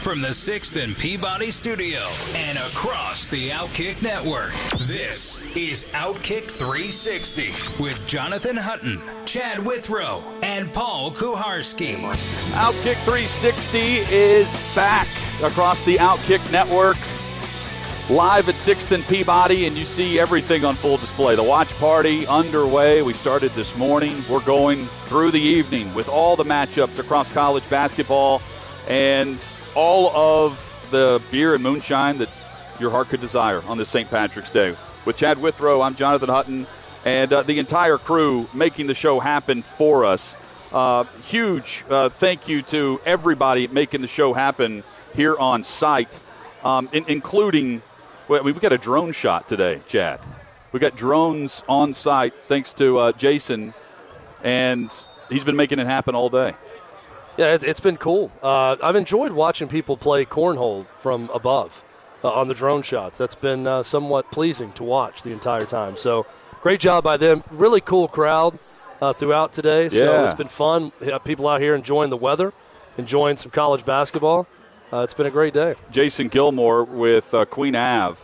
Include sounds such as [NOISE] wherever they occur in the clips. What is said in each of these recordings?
from the 6th and Peabody studio and across the Outkick network, this is Outkick 360 with Jonathan Hutton, Chad Withrow, and Paul Kuharsky. Outkick 360 is back across the Outkick network. Live at 6th and Peabody, and you see everything on full display. The watch party underway. We started this morning. We're going through the evening with all the matchups across college basketball and all of the beer and moonshine that your heart could desire on this St. Patrick's Day. With Chad Withrow, I'm Jonathan Hutton, and uh, the entire crew making the show happen for us. Uh, huge uh, thank you to everybody making the show happen here on site, um, in- including well, we've got a drone shot today, Chad. We got drones on site thanks to uh, Jason, and he's been making it happen all day. Yeah, it's, it's been cool. Uh, I've enjoyed watching people play cornhole from above uh, on the drone shots. That's been uh, somewhat pleasing to watch the entire time. So, great job by them. Really cool crowd uh, throughout today. So Yeah. it's been fun. People out here enjoying the weather, enjoying some college basketball. Uh, it's been a great day. Jason Gilmore with uh, Queen Ave,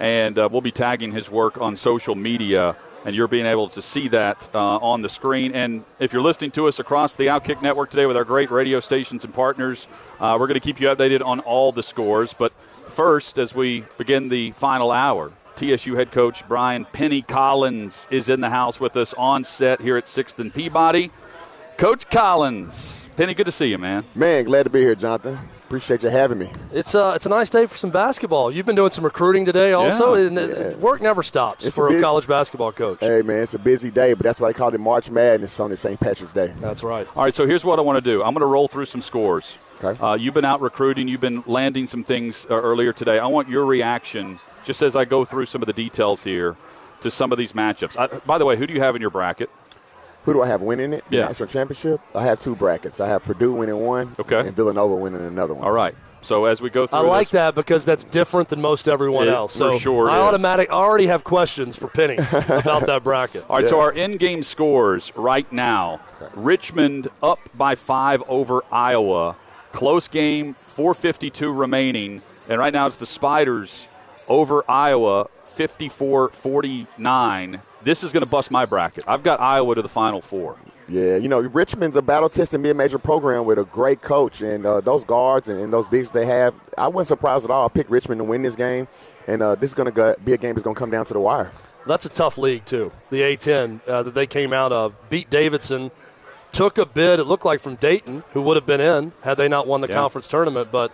and uh, we'll be tagging his work on social media, and you're being able to see that uh, on the screen. And if you're listening to us across the Outkick Network today with our great radio stations and partners, uh, we're going to keep you updated on all the scores. But first, as we begin the final hour, TSU head coach Brian Penny Collins is in the house with us on set here at 6th and Peabody. Coach Collins, Penny, good to see you, man. Man, glad to be here, Jonathan. Appreciate you having me. It's uh, it's a nice day for some basketball. You've been doing some recruiting today, also, Yeah. and uh, work never stops It's for a a college basketball coach. Hey, man, it's a busy day, but that's why they call it March Madness on this St. Patrick's Day. That's right. All right, so here's what I want to do. I'm going to roll through some scores. Okay. Uh, you've been out recruiting. You've been landing some things uh, earlier today. I want your reaction, just as I go through some of the details here, to some of these matchups. I, by the way, who do you have in your bracket? Who do I have winning it? The Yeah. National Championship? I have two brackets. I have Purdue winning one Okay. and Villanova winning another one. All right. So as we go through, I like this, that because that's different than most everyone It else. for So sure I is. automatic I already have questions for Penny about that bracket. All right, so our in-game scores right now: Richmond up by five over Iowa. Close game, 4:52 remaining, and right now it's the Spiders over Iowa, 54-49. This is going to bust my bracket. I've got Iowa to the Final Four. Yeah, you know, Richmond's a battle tested mid-major program with a great coach, and uh, those guards and, and those bigs they have, I wasn't surprised at all. I picked Richmond to win this game, and uh, this is going to be a game that's going to come down to the wire. That's a tough league too. The A10 uh, that they came out of beat Davidson, took a bid. It looked like from Dayton, who would have been in had they not won the Yeah. conference tournament. But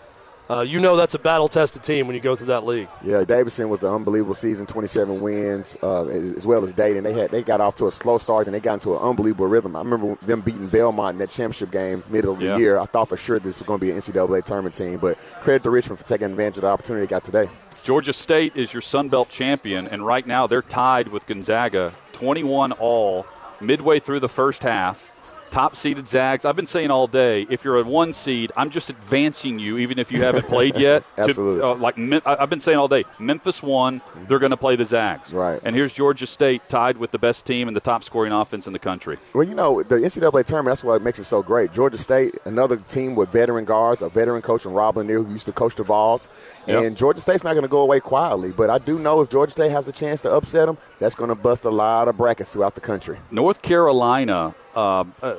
uh, you know that's a battle-tested team when you go through that league. Yeah, Davidson was an unbelievable season, 27 wins, uh, as well as Dayton. They had they got off to a slow start, and they got into an unbelievable rhythm. I remember them beating Belmont in that championship game middle of Yeah. the year. I thought for sure this was going to be an NCAA tournament team, but credit to Richmond for taking advantage of the opportunity they got today. Georgia State is your Sun Belt champion, and right now they're tied with Gonzaga, 21 all, midway through the first half. Top seeded Zags. I've been saying all day, if you're a one seed, I'm just advancing you, even if you haven't played yet. [LAUGHS] to- Absolutely. uh, like I've been saying all day, Memphis won. They're going to play the Zags. Right. And here's Georgia State tied with the best team and the top scoring offense in the country. Well, you know, the NCAA tournament, that's what makes it so great. Georgia State, another team with veteran guards, a veteran coach in Rob Lanier who used to coach the Vols. Yep. And Georgia State's not going to go away quietly, but I do know if Georgia State has a chance to upset them, that's going to bust a lot of brackets throughout the country. North Carolina, uh, uh,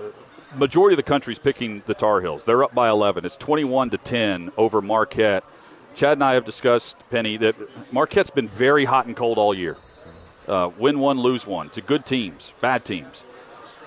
majority of the country's picking the Tar Heels. They're up by 11. It's 21 to 10 over Marquette. Chad and I have discussed, Penny, that Marquette's been very hot and cold all year. Uh, win one, lose one to good teams, bad teams.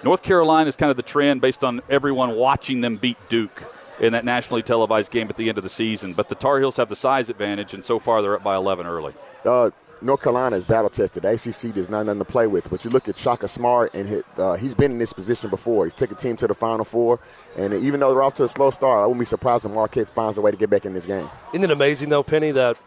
North Carolina is kind of the trend based on everyone watching them beat Duke in that nationally televised game at the end of the season. But the Tar Heels have the size advantage, and so far they're up by 11 early. Uh, North Carolina is battle tested. The ACC does not nothing to play with. But you look at Shaka Smart, and hit, uh, he's been in this position before. He's taken a team to the Final Four, and even though they're off to a slow start, I wouldn't be surprised if Marquette finds a way to get back in this game. Isn't it amazing though, Penny, that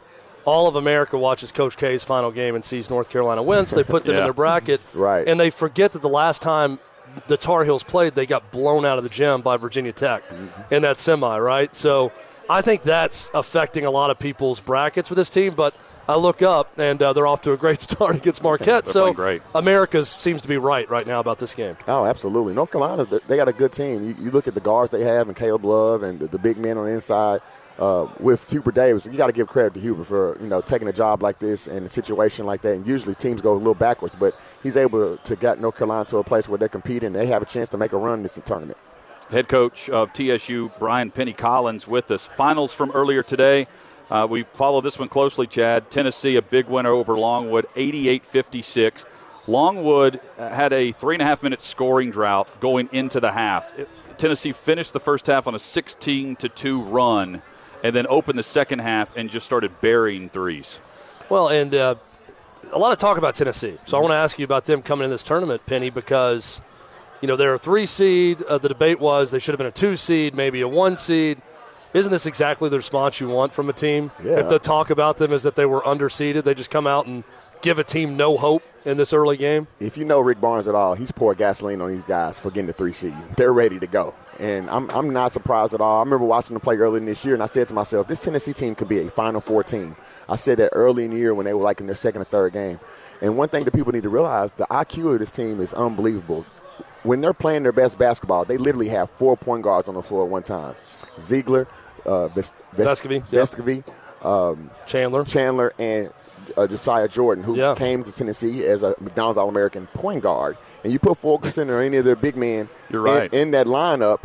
all of America watches Coach K's final game and sees North Carolina win, so they put them [LAUGHS] Yeah. in their bracket, Right. And they forget that the last time the Tar Heels played, they got blown out of the gym by Virginia Tech Mm-hmm. in that semi, right? So I think that's affecting a lot of people's brackets with this team, but. I look up and uh, they're off to a great [LAUGHS] start against Marquette. So playing great. America seems to be right right now about this game. Oh, absolutely. North Carolina, they got a good team. You, you look at the guards they have and Caleb Love and the, the big men on the inside. Uh, with Hubert Davis, you got to give credit to Hubert for you know taking a job like this and a situation like that. And usually teams go a little backwards, but he's able to get North Carolina to a place where they're competing. and They have a chance to make a run in this tournament. Head coach of TSU, Brian Penny Collins, with us. Finals from earlier today. Uh, we follow this one closely, Chad. Tennessee, a big winner over Longwood, 88 56. Longwood uh, had a three and a half minute scoring drought going into the half. Tennessee finished the first half on a 16 to 2 run and then opened the second half and just started burying threes. Well, and uh, a lot of talk about Tennessee. So I want to ask you about them coming in this tournament, Penny, because you know they're a three seed. Uh, the debate was they should have been a two seed, maybe a one seed. Isn't this exactly the response you want from a team? Yeah. If the talk about them is that they were underseeded, they just come out and give a team no hope in this early game. If you know Rick Barnes at all, he's poured gasoline on these guys for getting the three seed. They're ready to go. And I'm, I'm not surprised at all. I remember watching them play early in this year, and I said to myself, this Tennessee team could be a Final Four team. I said that early in the year when they were like in their second or third game. And one thing that people need to realize, the IQ of this team is unbelievable. When they're playing their best basketball, they literally have four point guards on the floor at one time. Zeigler, uh, Ves- Ves- Vescovi, yep. Vescovi, um, Chandler. Chandler and uh, Josiah Jordan, who Yeah. came to Tennessee as a McDonald's All American point guard, and you put Fulkerson or any of their big men You're in- right. in, that lineup,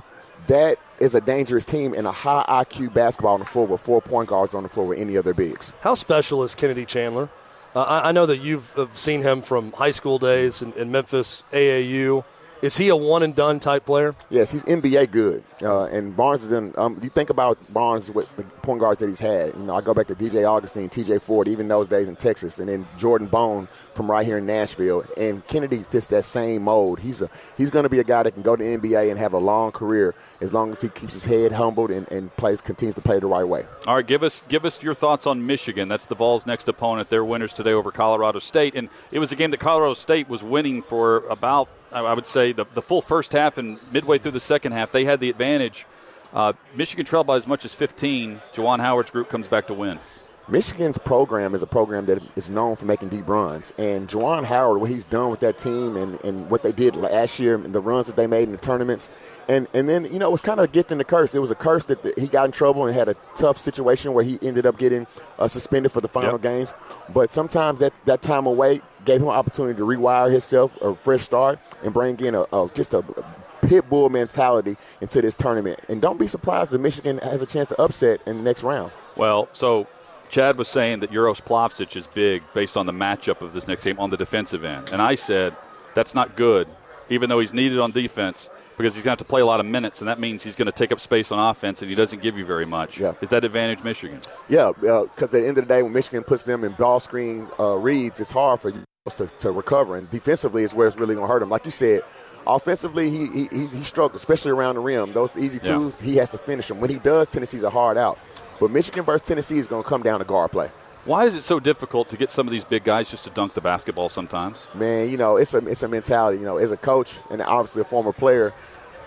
that is a dangerous team and a high IQ basketball on the floor with four point guards on the floor with any other bigs. How special is Kennedy Chandler? Uh, I, I know that you've uh, seen him from high school days in, in Memphis, AAU. Is he a one and done type player? Yes, he's NBA good, uh, and Barnes is in. Um, you think about Barnes with the point guards that he's had. You know, I go back to DJ Augustin, TJ Ford, even those days in Texas, and then Jordan Bone from right here in Nashville. And Kennedy fits that same mold. He's a he's going to be a guy that can go to NBA and have a long career as long as he keeps his head humbled and, and plays continues to play the right way. All right, give us give us your thoughts on Michigan. That's the Vols' next opponent. They're winners today over Colorado State, and it was a game that Colorado State was winning for about I would say the, the full first half and midway through the second half. They had the advantage. Uh, Michigan trailed by as much as 15. Juwan Howard's group comes back to win. Michigan's program is a program that is known for making deep runs. And Juwan Howard, what he's done with that team and, and what they did last year and the runs that they made in the tournaments. And and then, you know, it was kind of a gift and a curse. It was a curse that he got in trouble and had a tough situation where he ended up getting uh, suspended for the final Yep. games. But sometimes that, that time away gave him an opportunity to rewire himself, a fresh start, and bring in a, a just a pit bull mentality into this tournament. And don't be surprised if Michigan has a chance to upset in the next round. Well, so Chad was saying that Uros Plavsic is big based on the matchup of this next game on the defensive end. And I said that's not good, even though he's needed on defense because he's going to have to play a lot of minutes, and that means he's going to take up space on offense, and he doesn't give you very much. Yeah. Is that advantage Michigan? Yeah, because at the end of the day, when Michigan puts them in ball screen uh, reads, it's hard for you to, to recover. And defensively is where it's really going to hurt him. Like you said, offensively, he, he, he, struggled, especially around the rim. Those easy Yeah. twos, he has to finish them. When he does, Tennessee's a hard out. But Michigan versus Tennessee is going to come down to guard play. Why is it so difficult to get some of these big guys just to dunk the basketball sometimes? Man, you know, it's a, it's a mentality. You know, as a coach and obviously a former player,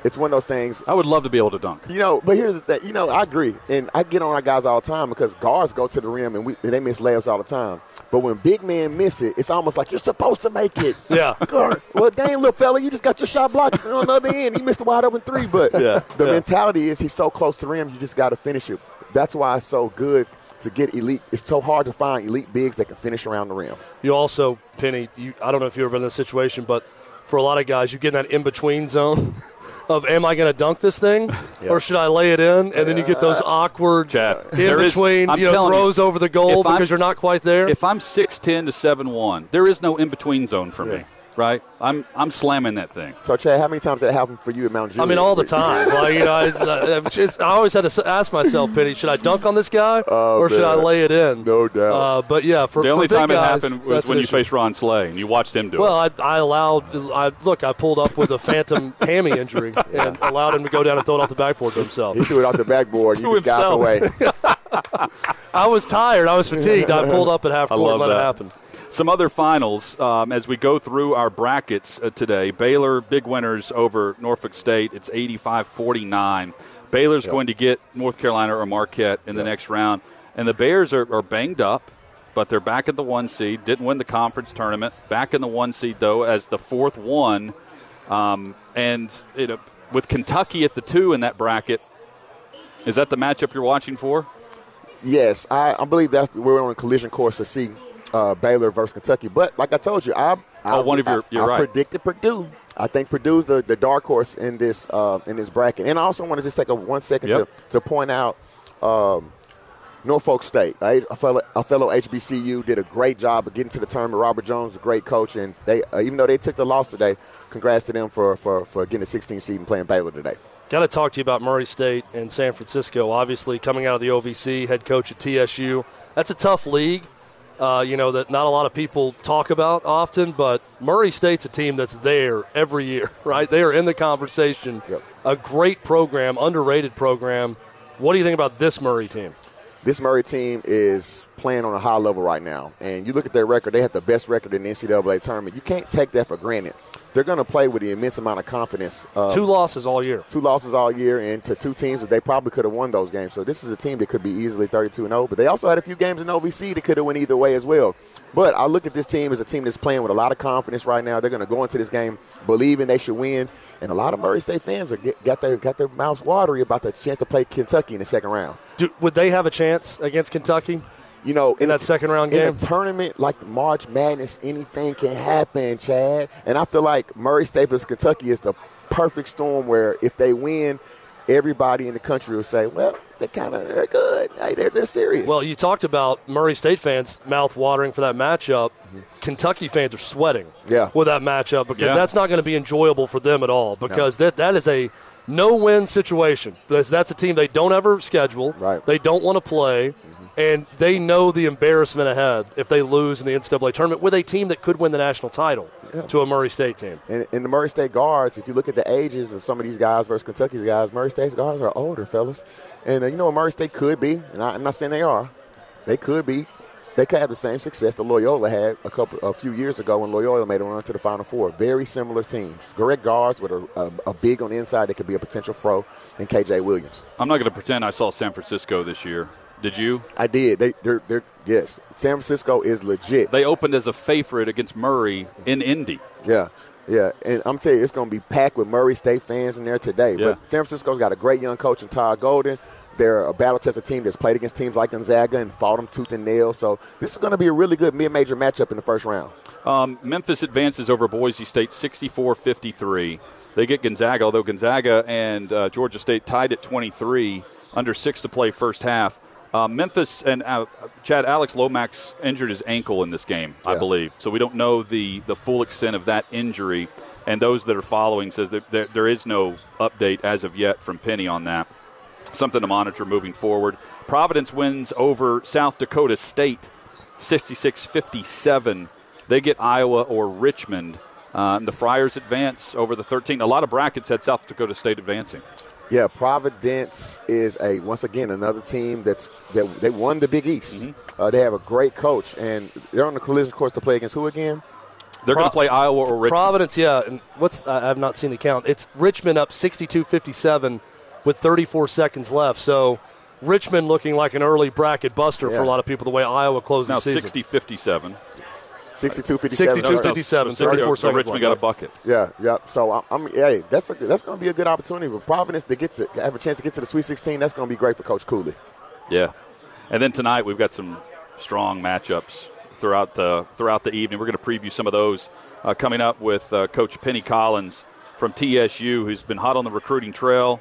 it's one of those things. I would love to be able to dunk. You know, but here's the thing. You know, I agree, and I get on our guys all the time because guards go to the rim and, we, and they miss layups all the time. But when big men miss it, it's almost like you're supposed to make it. [LAUGHS] Yeah. [LAUGHS] Well, dang, little fella, you just got your shot blocked on the other end. You missed a wide open three. But Yeah, the yeah. mentality is he's so close to the rim, you just got to finish it. That's why it's so good to get elite. It's so hard to find elite bigs that can finish around the rim. You also, Penny, you, I don't know if you've ever been in this situation, but for a lot of guys, you get in that in between zone [LAUGHS] of am I going to dunk this thing or should I lay it in? And then you get those awkward Chad, in between I'm you know, telling you, throws over the goal if I'm- because you're not quite there. If I'm 6'10 to seven one, there is no in between zone for me. Right? I'm I'm slamming that thing. So, Chad, how many times did that happen for you at Mount Juliet? I mean, all the time. [LAUGHS] like you know, it's, uh, it's just- I always had to ask myself, Penny, should I dunk on this guy or should I lay it in? No doubt. Uh, but yeah, for The for only big time it guys, happened was when you faced Ron Slay and you watched him do Well, it. I, I allowed. I look. I pulled up with a phantom [LAUGHS] hammy injury and allowed him to go down and throw it off the backboard to himself. He threw it off the backboard. [LAUGHS] To You just got away. I was tired. I was fatigued. I pulled up at half court and love let that. it happen. Some other finals um, as we go through our brackets uh, today. Baylor, big winners over Norfolk State. It's 85 49. Baylor's going to get North Carolina or Marquette in the next round. And the Bears are, are banged up, but they're back at the one seed. Didn't win the conference tournament. Back in the one seed, though, as the fourth one. Um, and you know, with Kentucky at the two in that bracket, is that the matchup you're watching for? Yes, I, I believe that we're on a collision course to see uh, Baylor versus Kentucky. But like I told you, I, I Oh, one of your- I- you're I right. predicted Purdue. I think Purdue's the, the dark horse in this uh, in this bracket. And I also want to just take a one second Yep. to, to point out um, Norfolk State. A, a fellow a fellow HBCU did a great job of getting to the tournament. Robert Jones, is a great coach, and they uh, even though they took the loss today, congrats to them for for, for getting the 16 seed and playing Baylor today. Got to talk to you about Murray State and San Francisco. Obviously, coming out of the OVC, head coach at TSU. That's a tough league. Uh, you know that not a lot of people talk about often, but Murray State's a team that's there every year, [LAUGHS] right? They are in the conversation. Yep. A great program, underrated program. What do you think about this Murray team? this Murray team is playing on a high level right now. And you look at their record, they have the best record in the NCAA tournament. You can't take that for granted. They're going to play with an immense amount of confidence. Uh, Two losses all year. two losses all year and to two teams that they probably could have won those games. So this is a team that could be easily 32 and 0. But they also had a few games in OVC that could have went either way as well. But I look at this team as a team that's playing with a lot of confidence right now. They're going to go into this game believing they should win, and a lot of Murray State fans are get, got their got their mouths watery about the chance to play Kentucky in the second round. Do, would they have a chance against Kentucky? You know, In that second round game, in game? a tournament like March Madness, anything can happen, Chad. And I feel like Murray State versus Kentucky is the perfect storm where if they win, everybody in the country will say, "Well, they kind of they're good. Hey, they're they're serious." Well, you talked about Murray State fans mouth watering for that matchup. Mm-hmm. Kentucky fans are sweating Yeah. with that matchup because Yeah. that's not going to be enjoyable for them at all because that, that is a no win situation. Because that's a team they don't ever schedule. Right. They don't want to play. Mm-hmm. And they know the embarrassment ahead if they lose in the NCAA tournament with a team that could win the national title to a Murray State team. And in the Murray State guards, if you look at the ages of some of these guys versus Kentucky's guys, Murray State's guards are older, fellas. And uh, you know what Murray State could be, and I, I'm not saying they are. They could be. They could have the same success that Loyola had a couple, a few years ago when Loyola made a run to the Final Four. Very similar teams. Great guards with a, a, a big on the inside that could be a potential pro, and KJ Williams. I'm not going to pretend I saw San Francisco this year. Did you? I did. They, they're, they're, yes. San Francisco is legit. They opened as a favorite against Murray in Indy. Yeah, yeah, and I'm telling you, it's going to be packed with Murray State fans in there today. Yeah. But San Francisco's got a great young coach in Todd Golden. They're a battle-tested team that's played against teams like Gonzaga and fought them tooth and nail. So this is going to be a really good mid-major matchup in the first round. Um, Memphis advances over Boise State 64 53. They get Gonzaga, although Gonzaga and uh, Georgia State tied at 23, under six to play first half. Uh, Memphis and uh, Chad Alex Lomax injured his ankle in this game, I believe. So we don't know the, the full extent of that injury. And those that are following says that there, there is no update as of yet from Penny on that. Something to monitor moving forward. Providence wins over South Dakota State 66 57. They get Iowa or Richmond. Uh, and the Friars advance over the 13. A lot of brackets had South Dakota State advancing. Yeah, Providence is a once again another team that's that they won the Big East. Mm-hmm. Uh, they have a great coach, and they're on the collision course to play against who again? They're going to play Iowa or Richmond. Providence, yeah. And what's I have not seen the count. It's Richmond up 62-57 with 34 seconds left. So Richmond looking like an early bracket buster for a lot of people. The way Iowa closed now the season. 60 57. 62 57. 62 57, So 34 so seconds Richmond got a bucket. Yeah, yeah. So I'm, I'm hey, that's a, that's going to be a good opportunity for Providence to get to have a chance to get to the Sweet 16. That's going to be great for Coach Cooley. Yeah. And then tonight we've got some strong matchups throughout the throughout the evening. We're going to preview some of those uh, coming up with uh, Coach Penny Collins from TSU, who's been hot on the recruiting trail.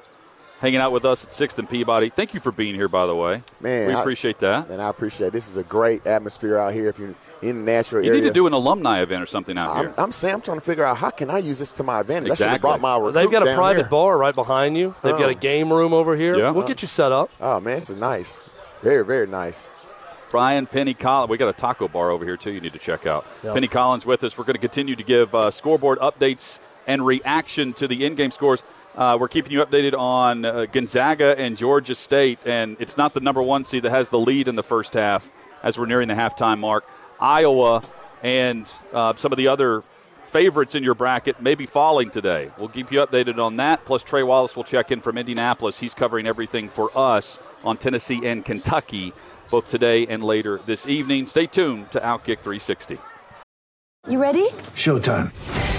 Hanging out with us at 6th and Peabody. Thank you for being here, by the way. Man, we I- appreciate that. And I appreciate it. This is a great atmosphere out here. If you're in the Nashville You area, need to do an alumni event or something out I'm, here. I'm saying I'm trying to figure out how can I use this to my advantage. I should have Exactly. brought my recruit They've got a down private here. bar right behind you. They've got Oh. a game room over here. Yeah. We'll get you set up. Oh man, this is nice. Very very nice. Brian Penny Collins. We got a taco bar over here too. You need to check out. Yeah. Penny Collins with us. We're going to continue to give uh, scoreboard updates and reaction to the in-game scores. Uh, we're keeping you updated on uh, Gonzaga and Georgia State, and it's not the number one seed that has the lead in the first half as we're nearing the halftime mark. Iowa and uh, some of the other favorites in your bracket may be falling today. We'll keep you updated on that. Plus, Trey Wallace will check in from Indianapolis. He's covering everything for us on Tennessee and Kentucky, both today and later this evening. Stay tuned to Outkick 360. You ready? Showtime.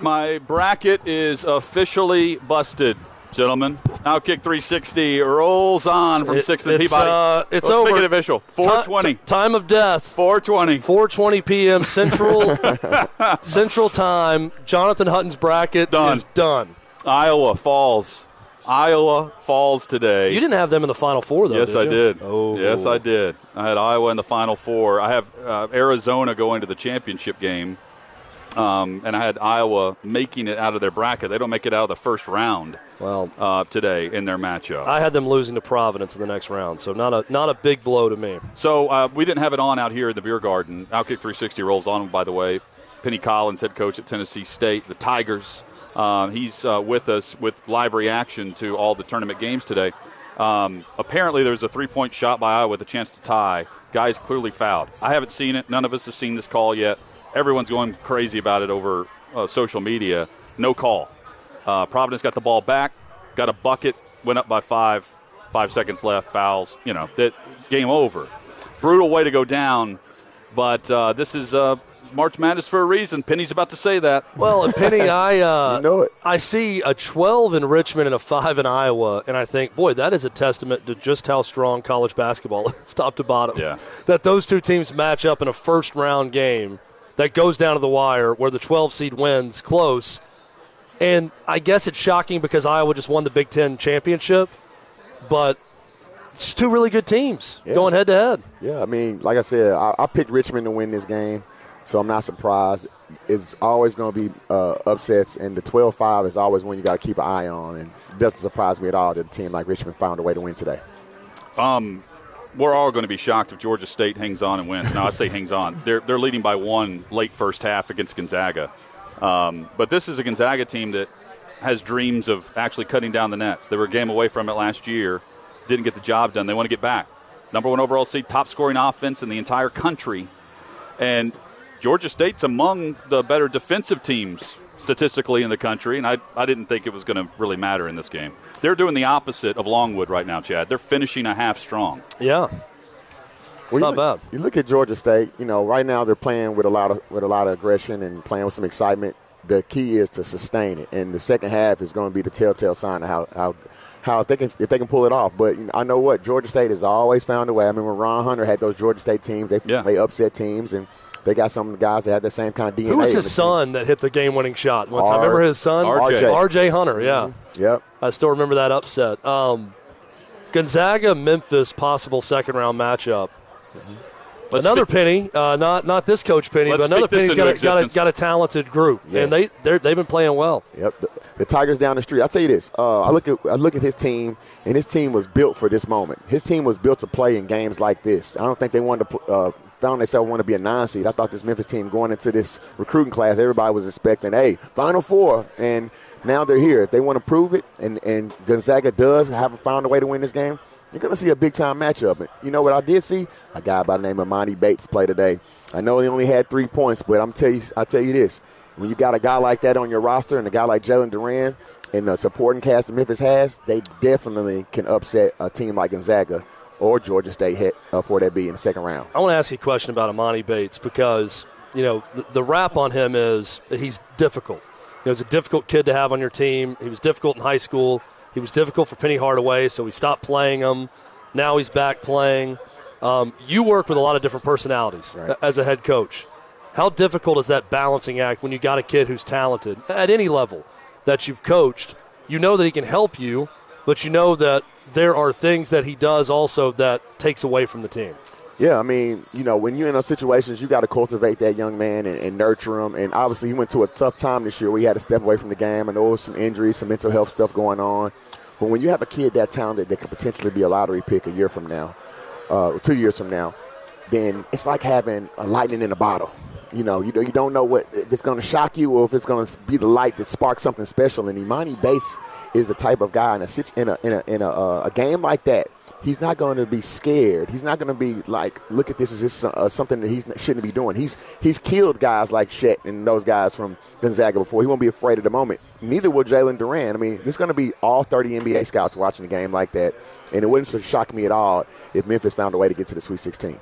My bracket is officially busted, gentlemen. Outkick 360 rolls on from It- 6th and it's, Peabody. uh, it's Let's make it official. 420. t- time of death. 420. 4:20 p.m. Central [LAUGHS] Central Time. Jonathan Hutton's bracket Done. is done. Iowa falls. Iowa falls today. You didn't have them in the Final Four, though. Yes, did I did. Oh, Yes, I did. I had Iowa in the Final Four. I have uh, Arizona going to the championship game, um, and I had Iowa making it out of their bracket. They don't make it out of the first round Well, uh, today in their matchup. I had them losing to Providence in the next round, so not a not a big blow to me. So uh, we didn't have it on out here in the beer garden. Outkick 360 rolls on, by the way. Penny Collins, head coach at Tennessee State, the Tigers. Um, he's uh, with us with live reaction to all the tournament games today. Um, apparently, there's a three-point shot by Iowa with a chance to tie. Guys clearly fouled. I haven't seen it. None of us have seen this call yet. Everyone's going crazy about it over uh, social media. No call. Uh, Providence got the ball back, got a bucket, went up by five. Five seconds left, fouls. You know, that game over. Brutal way to go down, but uh, this is uh, March Madness for a reason. Penny's about to say that. Well, Penny, [LAUGHS] I uh, You know it. I see a 12 in Richmond and a 5 in Iowa, and I think, boy, that is a testament to just how strong college basketball [LAUGHS] is, top to bottom. Yeah. That those two teams match up in a first round game that goes down to the wire where the 12 seed wins close. And I guess it's shocking because Iowa just won the Big Ten championship, but it's two really good teams Yeah. going head to head. Yeah, I mean, like I said, I, I picked Richmond to win this game, so I'm not surprised. It's always going to be uh, upsets, and the 12-5 is always one you got to keep an eye on. And it doesn't surprise me at all that a team like Richmond found a way to win today. We're all going to be shocked if Georgia State hangs on and wins. Now, I say hangs on. They're, they're leading by one late first half against Gonzaga. Um, but this is a Gonzaga team that has dreams of actually cutting down the nets. They were a game away from it last year, didn't get the job done. They want to get back. Number one overall seed, top scoring offense in the entire country. And Georgia State's among the better defensive teams statistically in the country, and I, I didn't think it was going to really matter in this game. They're doing the opposite of Longwood right now, Chad. They're finishing a half strong. Yeah. It's Well, not you look, bad. You look at Georgia State. You know, right now they're playing with a lot of with a lot of aggression and playing with some excitement. The key is to sustain it, and the second half is going to be the telltale sign of how how, how if they can if they can pull it off. But you know, I know what Georgia State has always found a way. I mean, when Ron Hunter had those Georgia State teams. They Yeah. they upset teams, and they got some guys that had the same kind of DNA. Who was his the son that hit the game winning shot one time? R- Remember his son? RJ. RJ Hunter, yeah. team. Yep. I still remember that upset. Um, Gonzaga Memphis possible second round matchup. Let's another speak- Penny, uh, not not this coach Penny, Let's but another speak this Penny's got a, got, a, got a talented group, Yes. and they they're, they've been playing well. Yep, the, the Tigers down the street. I'll tell you this. Uh, I look at I look at his team, and his team was built for this moment. His team was built to play in games like this. I don't think they wanted to uh, found themselves want to be a nine seed. I thought this Memphis team going into this recruiting class, everybody was expecting, hey, Final Four, and now they're here. If they want to prove it, and and Gonzaga does have found a way to win this game. You're going to see a big time matchup. And You know what I did see? A guy by the name of Emoni Bates play today. I know he only had three points, but I'm tell you, I tell you this: when you got a guy like that on your roster and a guy like Jalen Duren, and the supporting cast that Memphis has, they definitely can upset a team like Gonzaga or Georgia State hit, uh, for that be in the second round. I want to ask you a question about Emoni Bates because you know the, the rap on him is that he's difficult. You know, he's a difficult kid to have on your team. He was difficult in high school. He was difficult for Penny Hardaway, so we stopped playing him. Now he's back playing. Um, you work with a lot of different personalities Right. as a head coach. How difficult is that balancing act when you got a kid who's talented at any level that you've coached? You know that he can help you, but you know that there are things that he does also that takes away from the team. Yeah, I mean, you know, when you're in those situations, you got to cultivate that young man and, and nurture him. And obviously, he went to a tough time this year. where he had to step away from the game. I know there was some injuries, some mental health stuff going on. But when you have a kid that talented that could potentially be a lottery pick a year from now, uh, two years from now, then it's like having a lightning in a bottle. You know, you, know, you don't know what if it's going to shock you or if it's going to be the light that sparks something special. And Emoni Bates is the type of guy in a in a in a, in a, uh, a game like that. He's not going to be scared. He's not going to be like, look at this is just, uh, something that he shouldn't be doing. He's he's killed guys like Chet and those guys from Gonzaga before. He won't be afraid at the moment. Neither will Jalen Duren. I mean, there's going to be all 30 NBA scouts watching the game like that, and it wouldn't shock me at all if Memphis found a way to get to the Sweet 16.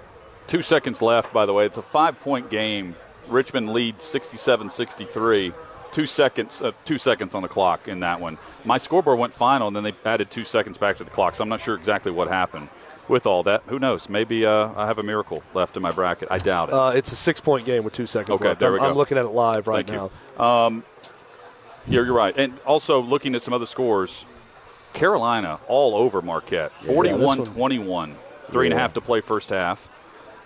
Two seconds left, by the way. It's a five point game. Richmond leads 67 63. Two seconds, uh, two seconds on the clock in that one. My scoreboard went final, and then they added two seconds back to the clock. So I'm not sure exactly what happened with all that. Who knows? Maybe uh, I have a miracle left in my bracket. I doubt it. Uh, it's a six point game with two seconds Okay, left. there we I'm, I'm looking at it live right Thank now. Um, yeah, you're right. And also looking at some other scores, Carolina all over Marquette, Yeah, 41 this 21. Three and a half to play first half.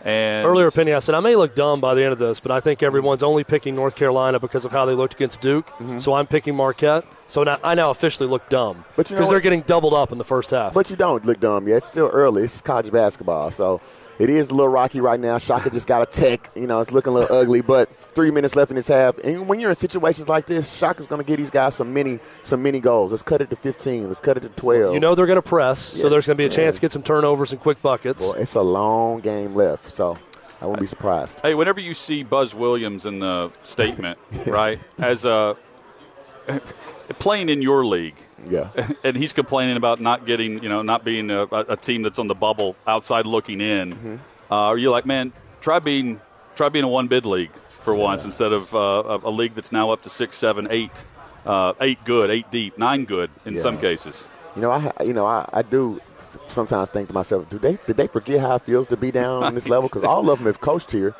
And Earlier, Penny, I said I may look dumb by the end of this, but I think everyone's only picking North Carolina because of how they looked against Duke. So I'm picking Marquette. So now, I now officially look dumb Mm-hmm. You know because they're getting doubled up in the first half. But you don't look dumb yet. It's still early. It's college basketball, so it is a little rocky right now. Shaka just got a tech. You know, it's looking a little ugly, but three minutes left in this half. And when you're in situations like this, Shaka's going to get these guys some mini, some mini goals. Let's cut it to 15. Let's cut it to 12. you know they're going to press, so there's going to be a chance to get some turnovers and quick buckets. Well, it's a long game left, so I won't be surprised. Hey, whenever you see Buzz Williams in the statement, [LAUGHS] right, as a [LAUGHS] playing in your league, Yeah. [LAUGHS] and he's complaining about not getting, you know, not being a, a team that's on the bubble outside looking in. Mm-hmm. Uh, are you like, man, try being try being a one bid league for once instead of uh, a, a league that's now up to six, seven, eight, uh, eight good, eight deep, nine good in Yeah. some cases. You know, I you know I, I do sometimes think to myself, do they did they forget how it feels to be down [LAUGHS] on this level? Because all of them have coached here.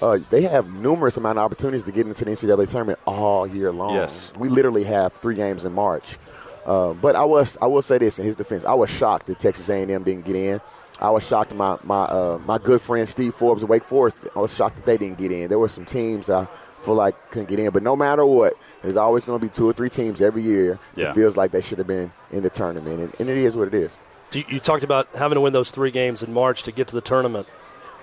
Uh, they have numerous amount of opportunities to get into the NCAA tournament all year long. Yes. we literally have three games in March. Uh, but I was I will say this in his defense, I was shocked that Texas A&M didn't get in. I was shocked that my my uh, my good friend Steve Forbes of Wake Forest. I was shocked that they didn't get in. There were some teams I feel like couldn't get in, but no matter what, there's always going to be two or three teams every year. Yeah. It feels like they should have been in the tournament, and, and it is what it is. You, you talked about having to win those three games in March to get to the tournament.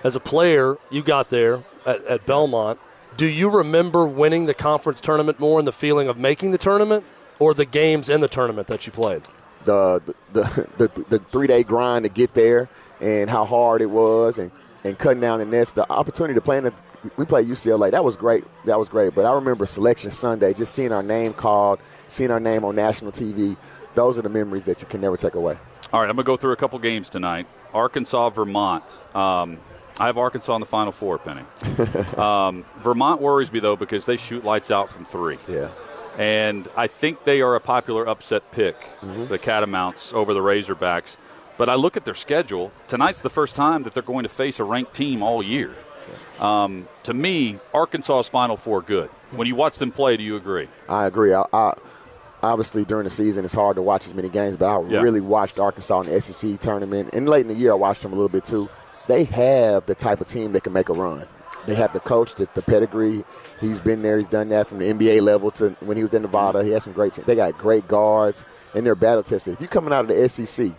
As a player, you got there at, at Belmont. Do you remember winning the conference tournament more and the feeling of making the tournament, or the games in the tournament that you played? the the the, the three day grind to get there and how hard it was and, and cutting down the nets. The opportunity to play in the we played UCLA. That was great. That was great. But I remember selection Sunday, just seeing our name called, seeing our name on national TV. Those are the memories that you can never take away. All right, I'm going to go through a couple games tonight. Arkansas, Vermont. Um, I have Arkansas in the Final Four, Penny. [LAUGHS] um, Vermont worries me, though, because they shoot lights out from three. Yeah. And I think they are a popular upset pick, the Catamounts over the Razorbacks. But I look at their schedule. Tonight's the first time that they're going to face a ranked team all year. Um, to me, Arkansas's Final Four good. When you watch them play, do you agree? I agree. I, I, obviously, during the season, it's hard to watch as many games, but I Yeah. really watched Arkansas in the SEC tournament. And late in the year, I watched them a little bit too. They have the type of team that can make a run. They have the coach, the, the pedigree. He's been there. He's done that from the NBA level to when he was in Nevada. He has some great team. They got great guards, and they're battle tested. If you're coming out of the SEC,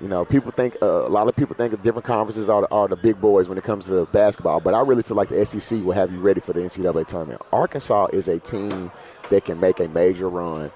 you know, people think uh, a lot of people think the different conferences are the, are the big boys when it comes to basketball, but I really feel like the SEC will have you ready for the NCAA tournament. Arkansas is a team that can make a major run,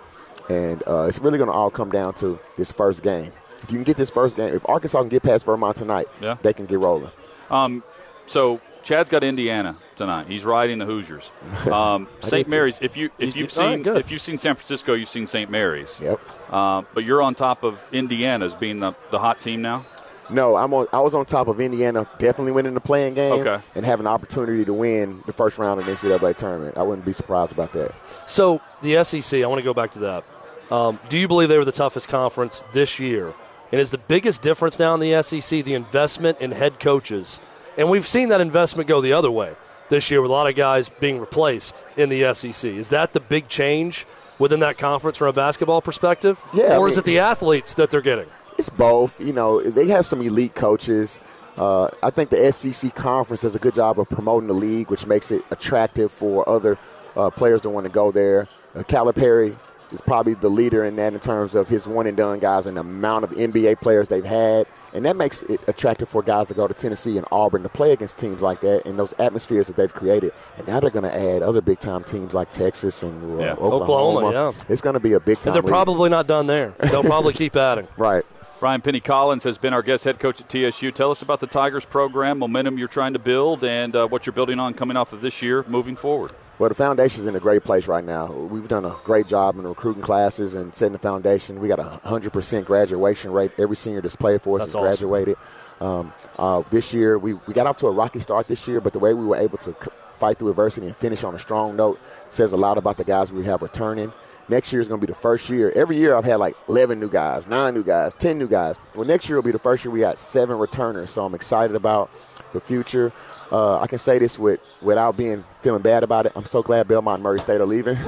and uh, it's really going to all come down to this first game. If you can get this first game, if Arkansas can get past Vermont tonight, Yeah. they can get rolling. Um, so Chad's got Indiana tonight. He's riding the Hoosiers. [LAUGHS] Um, St. Mary's. If you if You- you've all right, seen good. if you've seen San Francisco, you've seen St. Mary's. Yep. Uh, but you're on top of Indiana as being the, the hot team now. No, I'm on. I was on top of Indiana, definitely winning the playing game, Okay. and having the opportunity to win the first round of the NCAA tournament. I wouldn't be surprised about that. So the SEC, I want to go back to that. Um, do you believe they were the toughest conference this year? And is the biggest difference now in the SEC the investment in head coaches? And we've seen that investment go the other way this year with a lot of guys being replaced in the SEC. Is that the big change within that conference from a basketball perspective? Yeah, I Or is it the athletes that they're getting? It's both. You know, they have some elite coaches. Uh, I think the SEC conference does a good job of promoting the league, which makes it attractive for other uh, players to want to go there. Uh, Calipari is probably the leader in that in terms of his one and done guys and the amount of NBA players they've had, and that makes it attractive for guys to go to Tennessee and Auburn to play against teams like that and those atmospheres that they've created. And now they're going to add other big time teams like Texas and uh, Yeah. Oklahoma. Oklahoma, yeah. It's going to be a big time. They're league. probably not done there. They'll probably keep adding. [LAUGHS] right. Brian Penny Collins has been our guest head coach at TSU. Tell us about the Tigers program, momentum you're trying to build, and uh, what you're building on coming off of this year moving forward. Well, the foundation's in a great place right now. We've done a great job in recruiting classes and setting the foundation. We got a 100% graduation rate. Every senior that's played for us That's has awesome. graduated. Um, uh, this year, we, we got off to a rocky start this year, but the way we were able to c- fight through adversity and finish on a strong note says a lot about the guys we have returning. Next year is going to be the first year. Every year I've had like 11 new guys, 9 new guys, 10 new guys. Well, next year will be the first year we got 7 returners, so I'm excited about the future. Uh, I can say this with without being feeling bad about it. I'm so glad Belmont and Murray State are leaving. [LAUGHS]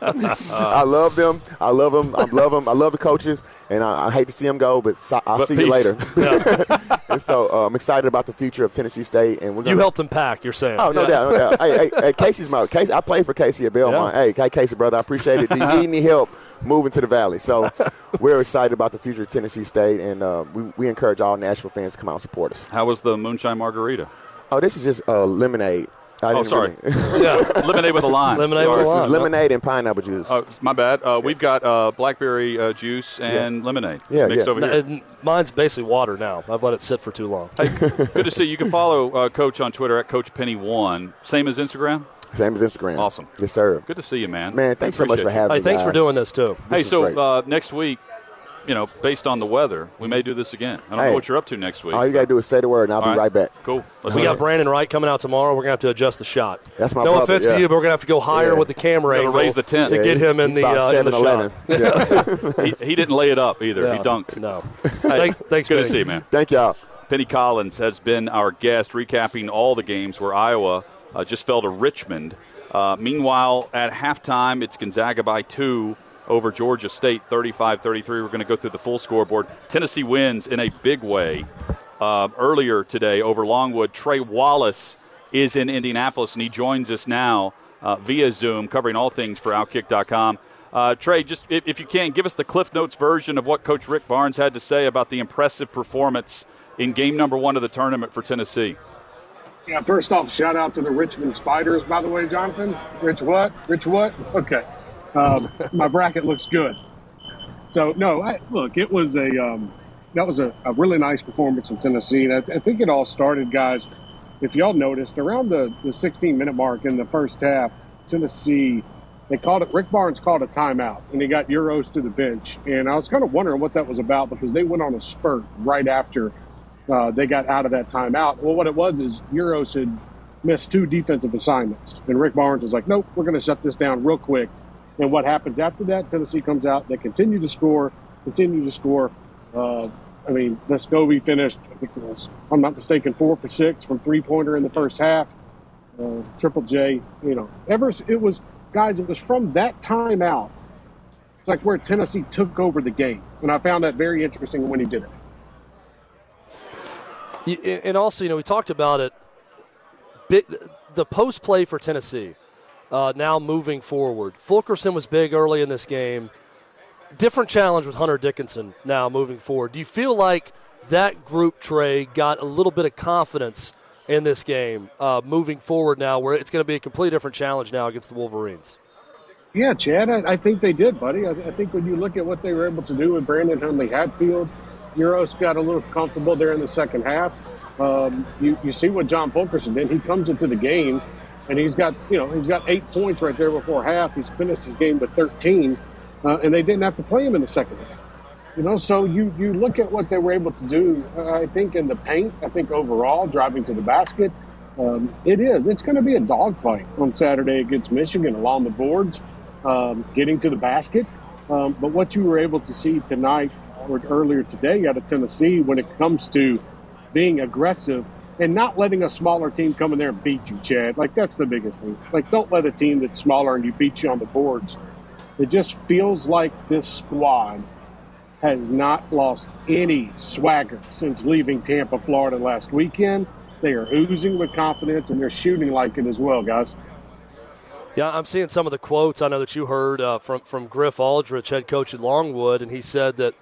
I love them. I love them. I love them. I love the coaches, and I, I hate to see them go, but so, I'll But see you peace. later. [LAUGHS] [LAUGHS] and so uh, I'm excited about the future of Tennessee State, and we're You gonna, helped them pack, you're saying. Oh no Yeah. doubt, no doubt. hey, hey, hey, Casey's my Casey. I played for Casey at Belmont. Yeah. Hey, hey, Casey, brother, I appreciate it. Do you need any help moving to the Valley? So [LAUGHS] we're excited about the future of Tennessee State, and uh, we, we encourage all Nashville fans to come out and support us. How was the moonshine margarita? Oh, this is just uh, lemonade. I Oh, sorry. really- [LAUGHS] Yeah. Lemonade with a lime. [LAUGHS] Lemonade with a This lime. is lemonade and pineapple juice. Oh, my bad. Uh, we've got uh, blackberry uh, juice and lemonade Yeah, mixed yeah. over here. And mine's basically water now. I've let it sit for too long. Hey, good to see you. You can follow uh, Coach on Twitter at Coach Penny One. Same as Instagram. Same as Instagram. Awesome. Yes, sir. Good to see you, man. Man, thanks so much Appreciate for you. having Hey, me. thanks for doing this too. Hey, so uh, next week, you know, based on the weather, we may do this again. I don't Hey. know what you're up to next week. All you got to do is say the word, and I'll All be right back. Cool. Let's We do got it. Brandon Wright coming out tomorrow. We're gonna have to adjust the shot. That's my no brother, offense yeah. to you, but we're gonna have to go higher Yeah. with the camera Gotta angle raise the tent. to Yeah, get him in the, uh, in the 7-Eleven. shot. [LAUGHS] Yeah. [LAUGHS] he, he didn't lay it up either. Yeah. He dunked. No. [LAUGHS] Hey, thanks, good to see you, man. Thank y'all. Penny Collins has been our guest, recapping all the games where Iowa uh, just fell to Richmond. Uh, meanwhile, at halftime, it's Gonzaga by two over Georgia State, 35 33. We're going to go through the full scoreboard. Tennessee wins in a big way uh, earlier today over Longwood. Trey Wallace is in Indianapolis, and he joins us now uh, via Zoom, covering all things for Outkick.com. Uh, Trey, just if, if you can, give us the Cliff Notes version of what Coach Rick Barnes had to say about the impressive performance in game number one of the tournament for Tennessee. Yeah, first off, shout out to the Richmond Spiders, by the way, Jonathan. Rich what? Rich what? Okay. Um, my bracket looks good. So, no, I, look, it was a um, that was a, a really nice performance from Tennessee. And I, I think it all started, guys, if y'all noticed, around the, the 16 minute mark in the first half, Tennessee, they called it, Rick Barnes called a timeout, and he got Uros to the bench. And I was kind of wondering what that was about because they went on a spurt right after uh, they got out of that timeout. Well, what it was is Uros had missed two defensive assignments, and Rick Barnes was like, "Nope, we're going to shut this down real quick." And what happens after that? Tennessee comes out, they continue to score, continue to score. Uh, I mean, Vescovi finished, I think it was, I'm not mistaken, four for six from three pointer in the first half. Uh, Triple J, you know, ever it was guys. It was from that timeout. It's like where Tennessee took over the game, and I found that very interesting when he did it. And also, you know, we talked about it. Big, the post play for Tennessee uh, now moving forward. Fulkerson was big early in this game. Different challenge with Hunter Dickinson now moving forward. Do you feel like that group, Trey, got a little bit of confidence in this game uh, moving forward now, where it's going to be a completely different challenge now against the Wolverines? Yeah, Chad, I, I think they did, buddy. I, I think when you look at what they were able to do with Brandon Huntley Hatfield, Uros got a little comfortable there in the second half. Um, you, you see what John Fulkerson did. He comes into the game and he's got you know he's got eight points right there before half. He's finished his game with 13, uh, and they didn't have to play him in the second half. You know, so you you look at what they were able to do. Uh, I think in the paint. I think overall, driving to the basket, um, it is. It's going to be a dogfight on Saturday against Michigan along the boards, um, getting to the basket. Um, but what you were able to see tonight earlier today out of Tennessee when it comes to being aggressive and not letting a smaller team come in there and beat you, Chad. Like that's the biggest thing. Like don't let a team that's smaller and you beat you on the boards. It just feels like this squad has not lost any swagger since leaving Tampa, Florida last weekend. They are oozing with confidence and they're shooting like it as well, guys. Yeah, I'm seeing some of the quotes I know that you heard uh, from from Griff Aldrich, head coach at Longwood, and he said that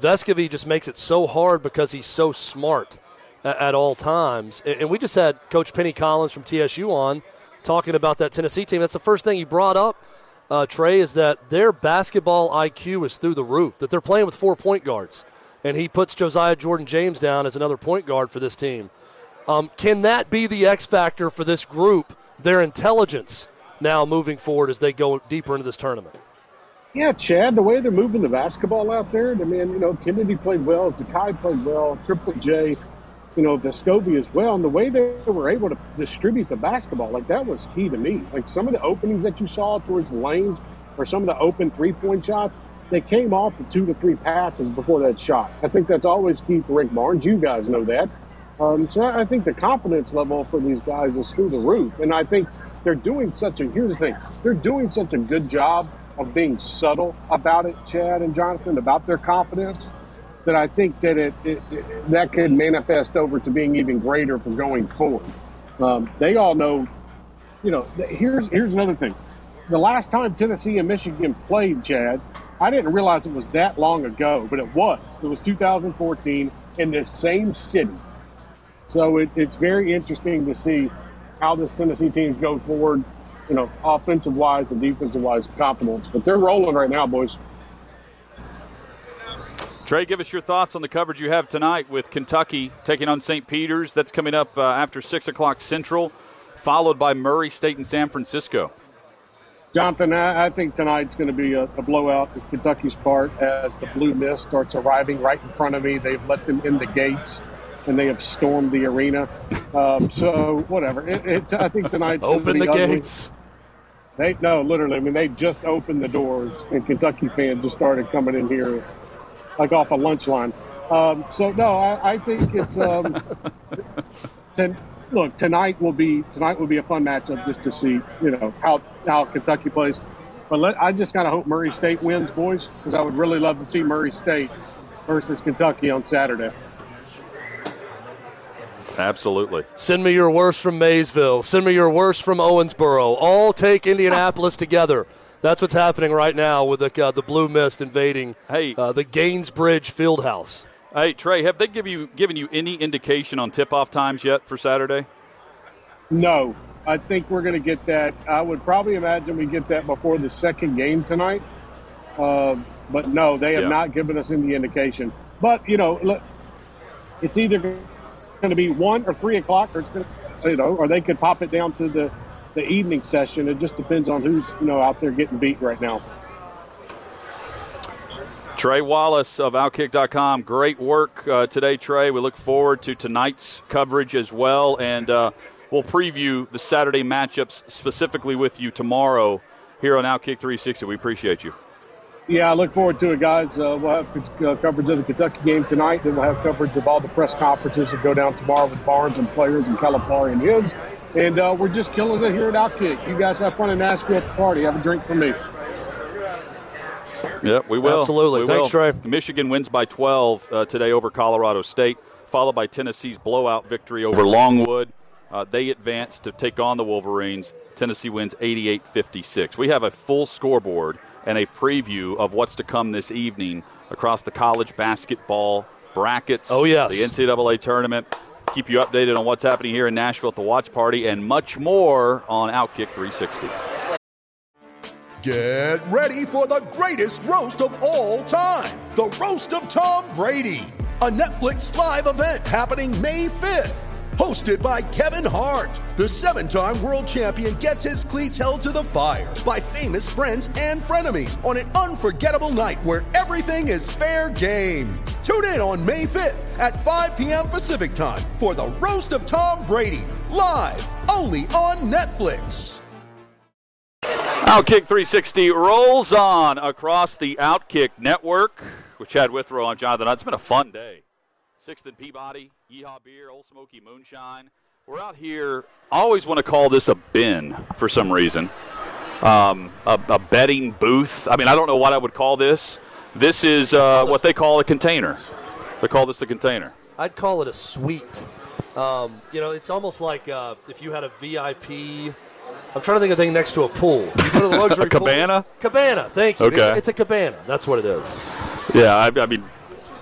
Vescovi just makes it so hard because he's so smart at, at all times. And, and we just had Coach Penny Collins from TSU on talking about that Tennessee team. That's the first thing he brought up, uh, Trey, is that their basketball IQ is through the roof. That they're playing with four point guards, and he puts Josiah Jordan James down as another point guard for this team. Um, can that be the X factor for this group? Their intelligence now moving forward as they go deeper into this tournament. Yeah, Chad, the way they're moving the basketball out there, I mean, you know, Kennedy played well, Zakai played well, Triple J, you know, Vescovi as well. And the way they were able to distribute the basketball, like that was key to me. Like some of the openings that you saw towards the lanes or some of the open three point shots, they came off the two to three passes before that shot. I think that's always key for Rick Barnes. You guys know that. Um, so I think the confidence level for these guys is through the roof. And I think they're doing such a, here's the thing, they're doing such a good job of being subtle about it, Chad and Jonathan, about their confidence, that I think that it, it, it that could manifest over to being even greater for going forward. Um, they all know, you know. Here's here's another thing. The last time Tennessee and Michigan played, Chad, I didn't realize it was that long ago, but it was. It was 2014 in this same city. So it, it's very interesting to see how this Tennessee team's go forward you know, offensive wise and defensive wise confidence. But they're rolling right now, boys. Trey, give us your thoughts on the coverage you have tonight with Kentucky taking on St. Peter's. That's coming up uh, after 6 o'clock Central, followed by Murray State and San Francisco. Jonathan, I, I think tonight's going to be a, a blowout for Kentucky's part as the Blue Mist starts arriving right in front of me. They've let them in the gates and they have stormed the arena. Um, so whatever. It, it, I think tonight open the ugly. gates. They no, literally. I mean, they just opened the doors, and Kentucky fans just started coming in here like off a lunch line. Um, so no, I, I think it's. Um, [LAUGHS] ten, look, tonight will be tonight will be a fun matchup just to see you know how how Kentucky plays. But let, I just kind of hope Murray State wins, boys, because I would really love to see Murray State versus Kentucky on Saturday. Absolutely. Send me your worst from Maysville. Send me your worst from Owensboro. All take Indianapolis together. That's what's happening right now with the, uh, the blue mist invading hey. Uh, the Gainbridge Fieldhouse. Hey Trey, have they give you given you any indication on tip-off times yet for Saturday? No, I think we're going to get that. I would probably imagine we get that before the second game tonight. Uh, but no, they have yeah. not given us any indication. But you know, it's either going to be one or three o'clock, or gonna, you know, or they could pop it down to the the evening session. It just depends on who's you know out there getting beat right now. Trey Wallace of Outkick.com. Great work uh, today, Trey. We look forward to tonight's coverage as well, and uh, we'll preview the Saturday matchups specifically with you tomorrow here on Outkick 360. We appreciate you. Yeah, I look forward to it, guys. Uh, we'll have uh, coverage of the Kentucky game tonight. Then we'll have coverage of all the press conferences that go down tomorrow with Barnes and players and Calipari and his. And uh, we're just killing it here at Outkick. You guys have fun in Nashville at the party. Have a drink for me. Yep, we will. Absolutely. We Thanks, will. Trey. Michigan wins by 12 uh, today over Colorado State, followed by Tennessee's blowout victory over Longwood. Uh, they advance to take on the Wolverines. Tennessee wins 88 56. We have a full scoreboard and a preview of what's to come this evening across the college basketball brackets. Oh, yes. The NCAA tournament. Keep you updated on what's happening here in Nashville at the watch party and much more on Outkick 360. Get ready for the greatest roast of all time the Roast of Tom Brady a Netflix live event happening May 5th. Hosted by Kevin Hart, the seven time world champion gets his cleats held to the fire by famous friends and frenemies on an unforgettable night where everything is fair game. Tune in on May 5th at 5 p.m. Pacific time for the Roast of Tom Brady, live only on Netflix. Outkick 360 rolls on across the Outkick network with Chad Withrow. I'm Jonathan. It's been a fun day. Sixth and Peabody, Yeehaw Beer, Ole Smoky Moonshine. We're out here. I always want to call this a bin for some reason. Um, a, a betting booth. I mean, I don't know what I would call this. This is uh, what they call a container. They call this a container. I'd call it a suite. Um, you know, it's almost like uh, if you had a VIP. I'm trying to think of a thing next to a pool. You go to the [LAUGHS] luxury a cabana? Pool. Cabana, thank you. Okay. It's, it's, a cabana. That's what it is. Yeah, I, I mean,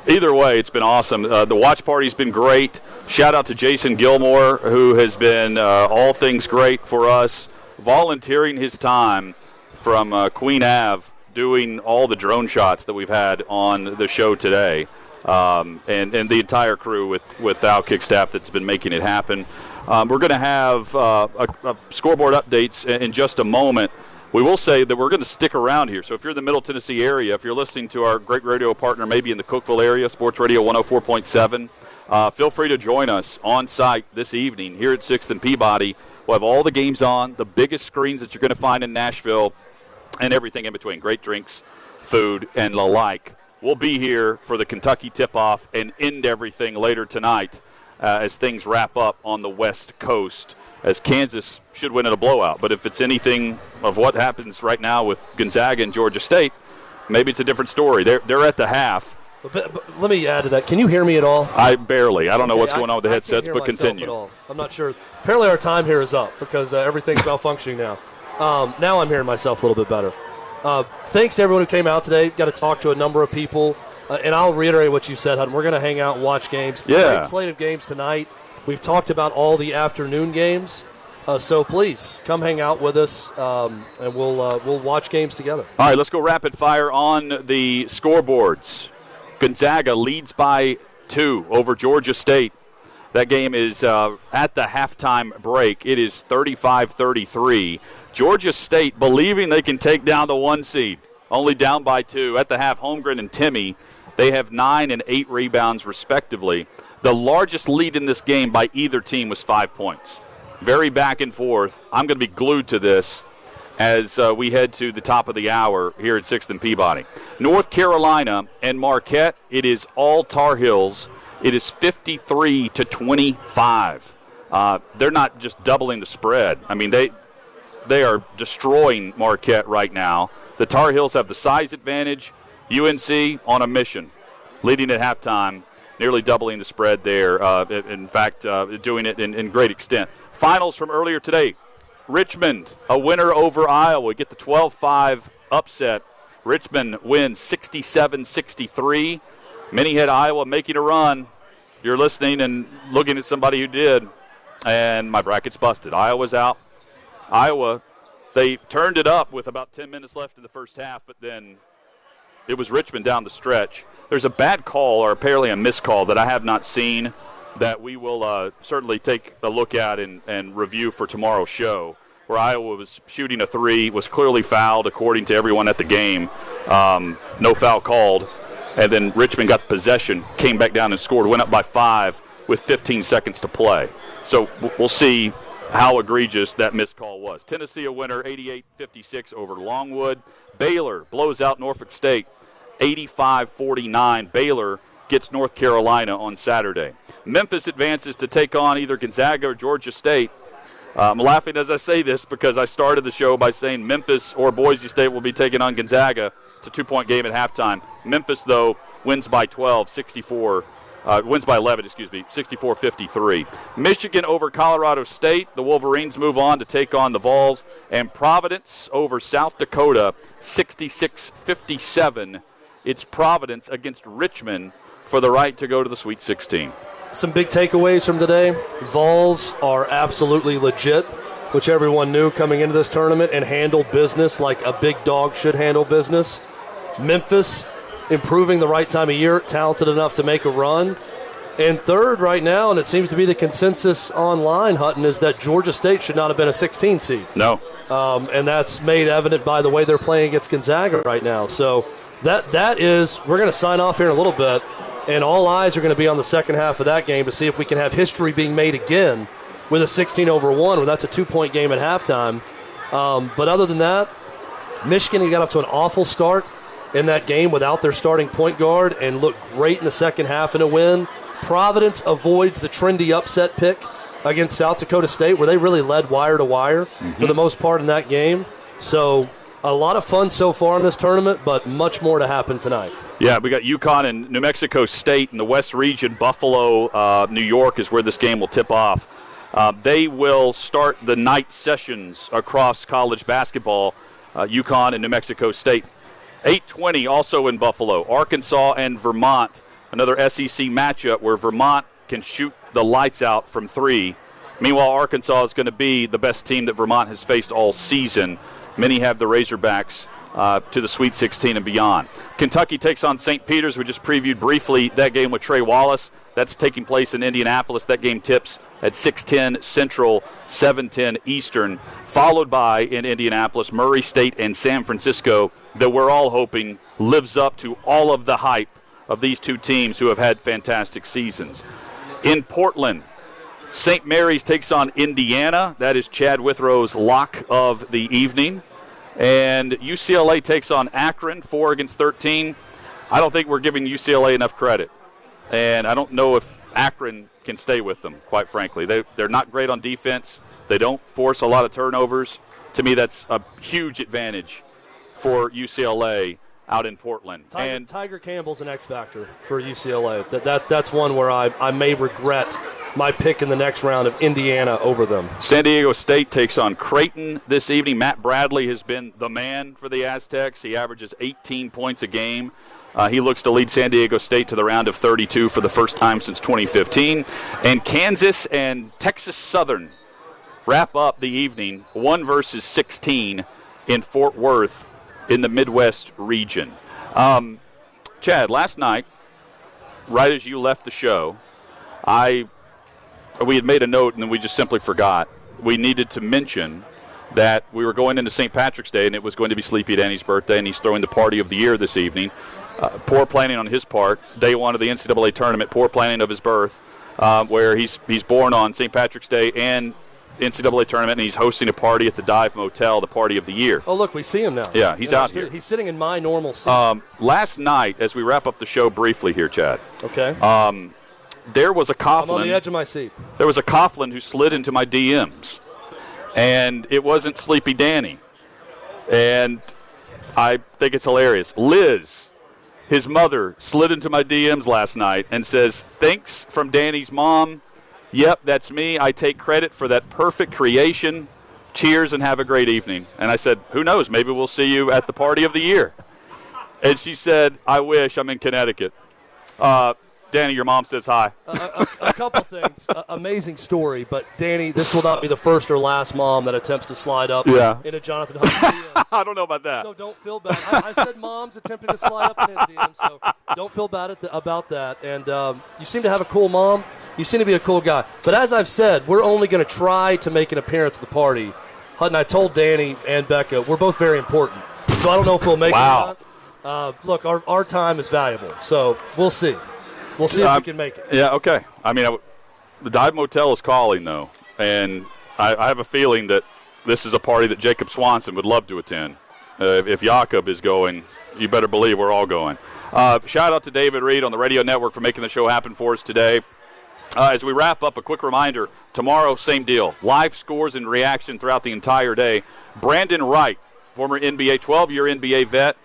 either way, it's been awesome. Uh, the watch party's been great. Shout out to Jason Gilmore, who has been uh, all things great for us, volunteering his time from uh, Queen Ave, doing all the drone shots that we've had on the show today. Um, and, and the entire crew with, with Outkick staff that's been making it happen. Um, we're going to have uh, a, a scoreboard updates in just a moment. We will say that we're going to stick around here. So if you're in the Middle Tennessee area, if you're listening to our great radio partner, maybe in the Cookeville area, Sports Radio 104.7, uh, feel free to join us on site this evening here at 6th and Peabody. We'll have all the games on, the biggest screens that you're going to find in Nashville, and everything in between. Great drinks, food, and the like. We'll be here for the Kentucky tip-off and end everything later tonight uh, as things wrap up on the West Coast. As Kansas should win in a blowout, but if it's anything of what happens right now with Gonzaga and Georgia State, maybe it's a different story. They're they're at the half. But, but let me add to that. Can you hear me at all? I barely. I don't know Okay, what's going on with the I headsets, but continue. I'm not sure. Apparently, our time here is up because uh, everything's malfunctioning now. Um, now I'm hearing myself a little bit better. Uh, thanks to everyone who came out today. Got to talk to a number of people, uh, and I'll reiterate what you said, Hutton. We're going to hang out and watch games. Yeah. Great slate of games tonight. We've talked about all the afternoon games, uh, so please come hang out with us, um, and we'll uh, we'll watch games together. All right, let's go rapid fire on the scoreboards. Gonzaga leads by two over Georgia State. That game is uh, at the halftime break. It is 35 33. Georgia State believing they can take down the one seed, only down by two. At the half, Holmgren and Timme, they have nine and eight rebounds, respectively. The largest lead in this game by either team was five points. Very back and forth. I'm going to be glued to this as uh, we head to the top of the hour here at 6th and Peabody. North Carolina and Marquette, it is all Tar Heels. It is 53 to 25. Uh, they're not just doubling the spread. I mean, they they are destroying Marquette right now. The Tar Heels have the size advantage. UNC on a mission, leading at halftime, nearly doubling the spread there. Uh, in fact, uh, doing it in, in great extent. Finals from earlier today. Richmond, a winner over Iowa, get the 12 5 upset. Richmond wins 67 63. Many had Iowa making a run. You're listening and looking at somebody who did, and my bracket's busted. Iowa's out. Iowa, they turned it up with about 10 minutes left in the first half, but then it was Richmond down the stretch. There's a bad call, or apparently a missed call, that I have not seen that we will uh, certainly take a look at and, and review for tomorrow's show. Where Iowa was shooting a three, was clearly fouled according to everyone at the game. Um, no foul called. And then Richmond got possession, came back down and scored, went up by five with 15 seconds to play. So we'll see how egregious that missed call was. Tennessee a winner, 88-56 over Longwood. Baylor blows out Norfolk State, 85-49. Baylor gets North Carolina on Saturday. Memphis advances to take on either Gonzaga or Georgia State. Uh, I'm laughing as I say this because I started the show by saying Memphis or Boise State will be taking on Gonzaga. It's a two-point game at halftime. Memphis, though, wins by 12, 64 uh, wins by 11, excuse me, 64 53. Michigan over Colorado State. The Wolverines move on to take on the Vols. And Providence over South Dakota, 66 57. It's Providence against Richmond for the right to go to the Sweet 16. Some big takeaways from today. Vols are absolutely legit, which everyone knew coming into this tournament, and handle business like a big dog should handle business. Memphis improving the right time of year, talented enough to make a run. And third, right now, and it seems to be the consensus online, Hutton, is that Georgia State should not have been a 16 seed. No. Um, and that's made evident by the way they're playing against Gonzaga right now. So that that is, we're going to sign off here in a little bit, and all eyes are going to be on the second half of that game to see if we can have history being made again with a 16 over 1, where that's a two point game at halftime. Um, but other than that, Michigan got off to an awful start in that game without their starting point guard and looked great in the second half in a win. Providence avoids the trendy upset pick against South Dakota State, where they really led wire to wire for the most part in that game. So, a lot of fun so far in this tournament, but much more to happen tonight. Yeah, we got UConn and New Mexico State in the West Region. Buffalo, uh, New York is where this game will tip off. Uh, they will start the night sessions across college basketball. Uh, UConn and New Mexico State. 8:20 also in Buffalo. Arkansas and Vermont. Another SEC matchup where Vermont can shoot the lights out from three. Meanwhile, Arkansas is going to be the best team that Vermont has faced all season. Many have the Razorbacks uh, to the Sweet 16 and beyond. Kentucky takes on St. Peter's. We just previewed briefly that game with Trey Wallace. That's taking place in Indianapolis. That game tips at 6:10 Central, 7:10 Eastern, followed by in Indianapolis Murray State and San Francisco. That we're all hoping lives up to all of the hype of these two teams who have had fantastic seasons. In Portland, St. Mary's takes on Indiana. That is Chad Withrow's lock of the evening. And UCLA takes on Akron, 4 against 13. I don't think we're giving UCLA enough credit. And I don't know if Akron can stay with them, quite frankly. They, they're not great on defense, they don't force a lot of turnovers. To me, that's a huge advantage for UCLA out in Portland. Tyger, and Tyger Campbell's an X factor for UCLA. That, that that's one where I, I may regret my pick in the next round of Indiana over them. San Diego State takes on Creighton this evening. Matt Bradley has been the man for the Aztecs. He averages 18 points a game. Uh, he looks to lead San Diego State to the round of 32 for the first time since 2015. And Kansas and Texas Southern wrap up the evening, 1 versus 16 in Fort Worth in the Midwest region. Um, Chad, last night, right as you left the show, I we had made a note and then we just simply forgot. We needed to mention that we were going into St. Patrick's Day and it was going to be Sleepy Danny's birthday, and he's throwing the party of the year this evening. Uh, poor planning on his part. Day one of the NCAA tournament, poor planning of his birth, um, where he's he's born on St. Patrick's Day and NCAA tournament, and he's hosting a party at the Dive Motel, the party of the year. Oh, look, we see him now. Yeah, he's You know, out here. He's sitting in my normal seat. Um, last night, as we wrap up the show briefly here, Chad, okay. um, there was a I'm on the edge of my seat. There was a Coughlin who slid into my DMs, and it wasn't Sleepy Danny. And I think it's hilarious. Liz, his mother, slid into my DMs last night and says, Thanks from Danny's mom. Yep, that's me. I take credit for that perfect creation. Cheers and have a great evening. And I said, Who knows? Maybe we'll see you at the party of the year. And she said, I wish I'm in Connecticut. Uh, Danny, your mom says hi. a, a, a couple things. Amazing story, but Danny, this will not be the first or last mom that attempts to slide up Yeah. into Jonathan Hutton's [LAUGHS] I don't know about that. So don't feel bad. I, I said moms attempting to slide up in his DM, so don't feel bad at the, about that. And um, you seem to have a cool mom. You seem to be a cool guy. But as I've said, we're only going to try to make an appearance at the party. Hutton, I told Danny and Becca, we're both very important. So I don't know if we'll make Wow. it or not. Uh, look, our, our time is valuable, so we'll see. We'll see if Um, we can make it. Yeah, okay. I mean, I w the Dive Motel is calling, though, and I, I have a feeling that this is a party that Jacob Swanson would love to attend. Uh, if, if Jakob is going, you better believe we're all going. Uh, shout out to David Reed on the radio network for making the show happen for us today. Uh, as we wrap up, a quick reminder tomorrow, same deal. Live scores and reaction throughout the entire day. Brandan Wright, former NBA, 12 year NBA vet,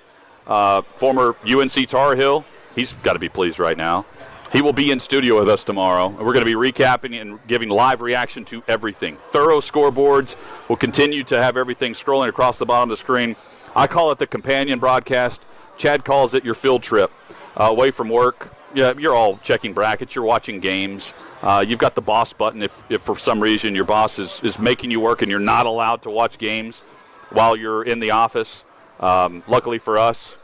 uh, former UNC Tar Heel. He's got to be pleased right now. He will be in studio with us tomorrow. We're going to be recapping and giving live reaction to everything. Thorough scoreboards. We'll continue to have everything scrolling across the bottom of the screen. I call it the companion broadcast. Chad calls it your field trip uh, away from work. Yeah, you're all checking brackets. You're watching games. Uh, you've got the boss button if, if for some reason your boss is, is making you work and you're not allowed to watch games while you're in the office. Um, luckily for us,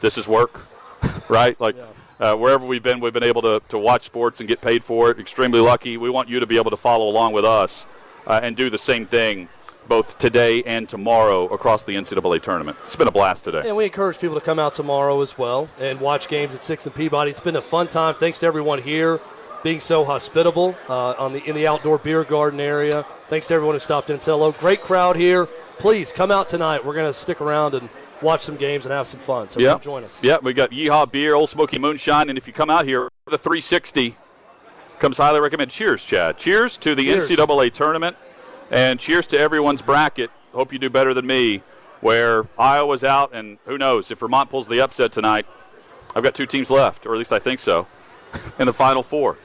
this is work. [LAUGHS] right? Like uh, wherever we've been, we've been able to, to watch sports and get paid for it. Extremely lucky. We want you to be able to follow along with us uh, and do the same thing both today and tomorrow across the NCAA tournament. It's been a blast today. And we encourage people to come out tomorrow as well and watch games at 6th and Peabody. It's been a fun time. Thanks to everyone here being so hospitable uh, on the in the outdoor beer garden area. Thanks to everyone who stopped in and said hello. Great crowd here. Please come out tonight. We're going to stick around and watch some games and have some fun. So come join us. Yeah, we got Yeehaw Beer, Ole Smoky Moonshine, and if you come out here, the 360 comes highly recommended. Cheers, Chad. Cheers to the Cheers. NCAA tournament, and cheers to everyone's bracket. Hope you do better than me, where Iowa's out, and who knows if Vermont pulls the upset tonight. I've got two teams left, or at least I think so, [LAUGHS] in the Final Four.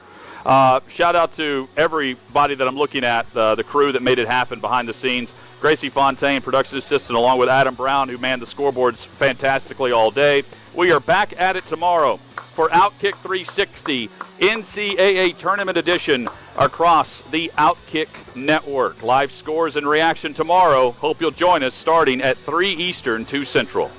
Uh, shout out to everybody that I'm looking at, uh, the crew that made it happen behind the scenes. Gracie Fontaine, production assistant, along with Adam Brown, who manned the scoreboards fantastically all day. We are back at it tomorrow for Outkick 360 NCAA Tournament Edition across the Outkick Network. Live scores and reaction tomorrow. Hope you'll join us starting at 3 Eastern, 2 Central.